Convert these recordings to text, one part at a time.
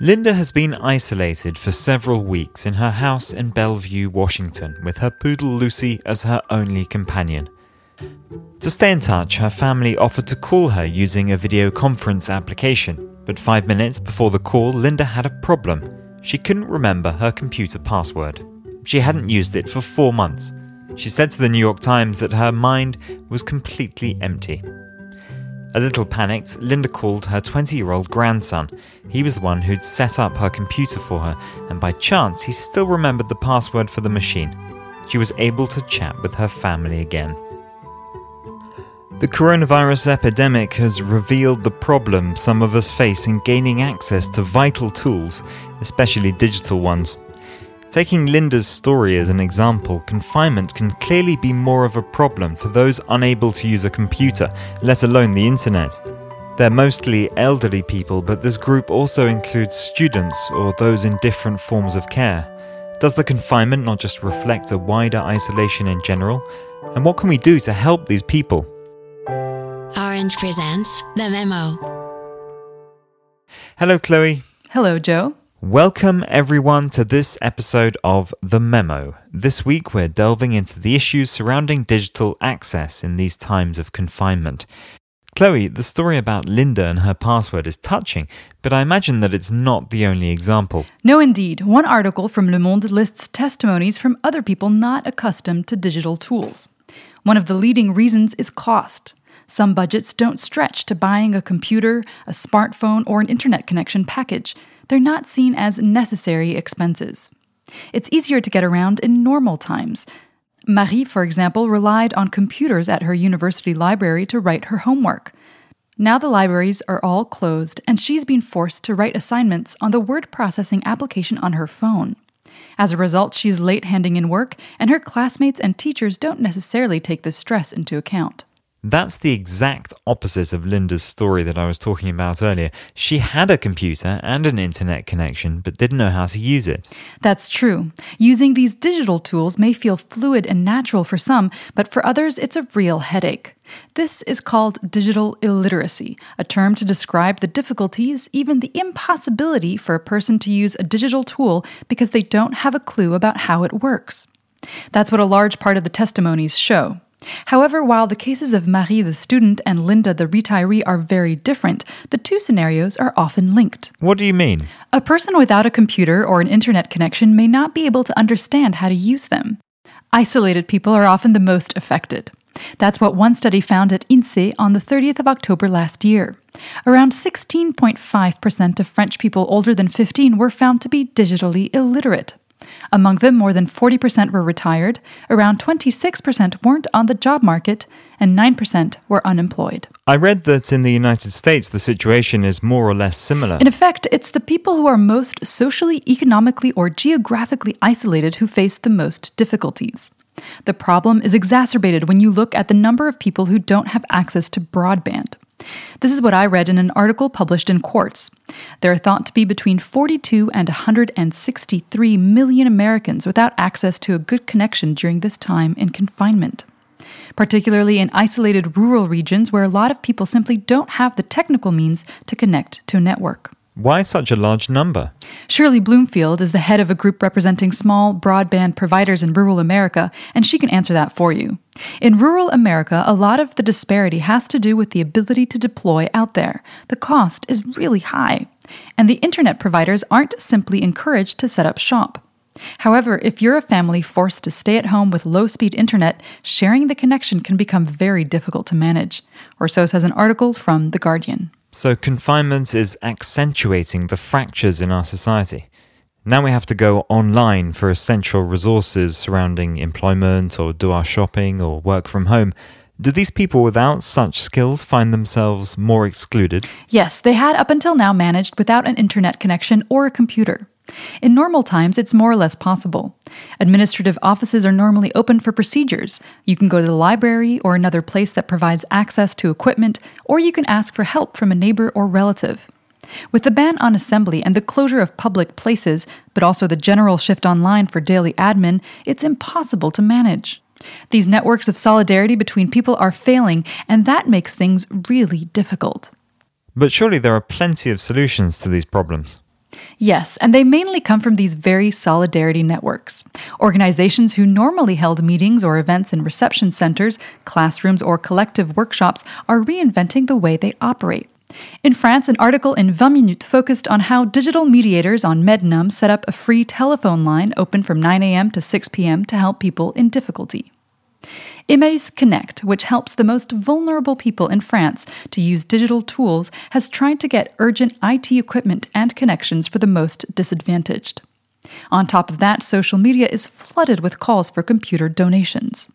Linda has been isolated for several weeks in her house in Bellevue, Washington, with her poodle Lucy as her only companion. To stay in touch, her family offered to call her using a video conference application, but five minutes before the call, Linda had a problem. She couldn't remember her computer password. She hadn't used it for four months. She said to the New York Times that her mind was completely empty. A little panicked, Linda called her 20 year old grandson. He was the one who'd set up her computer for her, and by chance, he still remembered the password for the machine. She was able to chat with her family again. The coronavirus epidemic has revealed the problem some of us face in gaining access to vital tools, especially digital ones. Taking Linda's story as an example, confinement can clearly be more of a problem for those unable to use a computer, let alone the internet. They're mostly elderly people, but this group also includes students or those in different forms of care. Does the confinement not just reflect a wider isolation in general? And what can we do to help these people? Orange presents The Memo. Hello, Chloe. Hello, Joe. Welcome, everyone, to this episode of The Memo. This week, we're delving into the issues surrounding digital access in these times of confinement. Chloe, the story about Linda and her password is touching, but I imagine that it's not the only example. No, indeed. One article from Le Monde lists testimonies from other people not accustomed to digital tools. One of the leading reasons is cost. Some budgets don't stretch to buying a computer, a smartphone, or an internet connection package they're not seen as necessary expenses. It's easier to get around in normal times. Marie, for example, relied on computers at her university library to write her homework. Now the libraries are all closed, and she's been forced to write assignments on the word processing application on her phone. As a result, she's late handing in work, and her classmates and teachers don't necessarily take this stress into account. That's the exact opposite of Linda's story that I was talking about earlier. She had a computer and an internet connection, but didn't know how to use it. That's true. Using these digital tools may feel fluid and natural for some, but for others, it's a real headache. This is called digital illiteracy, a term to describe the difficulties, even the impossibility, for a person to use a digital tool because they don't have a clue about how it works. That's what a large part of the testimonies show. However, while the cases of Marie the student and Linda the retiree are very different, the two scenarios are often linked. What do you mean? A person without a computer or an internet connection may not be able to understand how to use them. Isolated people are often the most affected. That's what one study found at INSEE on the 30th of October last year. Around 16.5% of French people older than 15 were found to be digitally illiterate. Among them, more than 40% were retired, around 26% weren't on the job market, and 9% were unemployed. I read that in the United States the situation is more or less similar. In effect, it's the people who are most socially, economically, or geographically isolated who face the most difficulties. The problem is exacerbated when you look at the number of people who don't have access to broadband. This is what I read in an article published in Quartz. There are thought to be between 42 and 163 million Americans without access to a good connection during this time in confinement. Particularly in isolated rural regions where a lot of people simply don't have the technical means to connect to a network. Why such a large number? Shirley Bloomfield is the head of a group representing small broadband providers in rural America, and she can answer that for you. In rural America, a lot of the disparity has to do with the ability to deploy out there. The cost is really high, and the internet providers aren't simply encouraged to set up shop. However, if you're a family forced to stay at home with low speed internet, sharing the connection can become very difficult to manage. Or so says an article from The Guardian. So, confinement is accentuating the fractures in our society. Now we have to go online for essential resources surrounding employment or do our shopping or work from home. Do these people without such skills find themselves more excluded? Yes, they had up until now managed without an internet connection or a computer. In normal times, it's more or less possible. Administrative offices are normally open for procedures. You can go to the library or another place that provides access to equipment, or you can ask for help from a neighbor or relative. With the ban on assembly and the closure of public places, but also the general shift online for daily admin, it's impossible to manage. These networks of solidarity between people are failing, and that makes things really difficult. But surely there are plenty of solutions to these problems. Yes, and they mainly come from these very solidarity networks. Organizations who normally held meetings or events in reception centers, classrooms, or collective workshops are reinventing the way they operate. In France, an article in 20 Minutes focused on how digital mediators on Mednum set up a free telephone line open from 9 a.m. to 6 p.m. to help people in difficulty. Emmaüs Connect, which helps the most vulnerable people in France to use digital tools, has tried to get urgent IT equipment and connections for the most disadvantaged. On top of that, social media is flooded with calls for computer donations.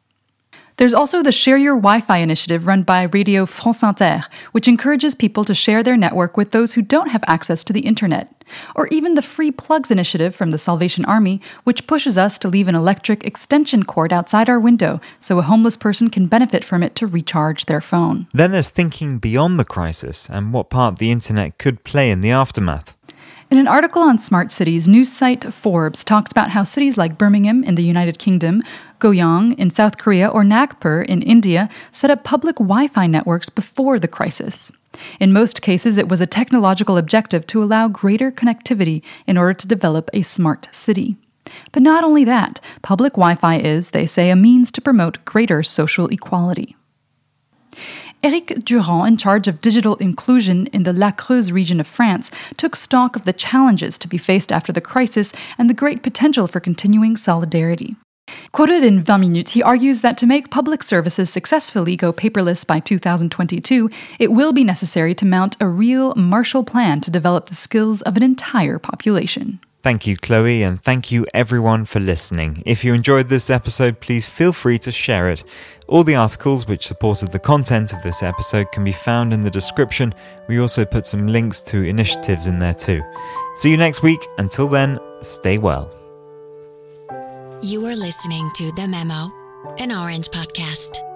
There's also the Share Your Wi Fi initiative run by Radio France Inter, which encourages people to share their network with those who don't have access to the internet. Or even the Free Plugs initiative from the Salvation Army, which pushes us to leave an electric extension cord outside our window so a homeless person can benefit from it to recharge their phone. Then there's thinking beyond the crisis and what part the internet could play in the aftermath. In an article on smart cities, news site Forbes talks about how cities like Birmingham in the United Kingdom, Goyang in South Korea, or Nagpur in India set up public Wi Fi networks before the crisis. In most cases, it was a technological objective to allow greater connectivity in order to develop a smart city. But not only that, public Wi Fi is, they say, a means to promote greater social equality. Eric Durand, in charge of digital inclusion in the La Creuse region of France, took stock of the challenges to be faced after the crisis and the great potential for continuing solidarity. Quoted in 20 Minutes, he argues that to make public services successfully go paperless by 2022, it will be necessary to mount a real Marshall Plan to develop the skills of an entire population. Thank you, Chloe, and thank you everyone for listening. If you enjoyed this episode, please feel free to share it. All the articles which supported the content of this episode can be found in the description. We also put some links to initiatives in there too. See you next week. Until then, stay well. You are listening to The Memo, an Orange podcast.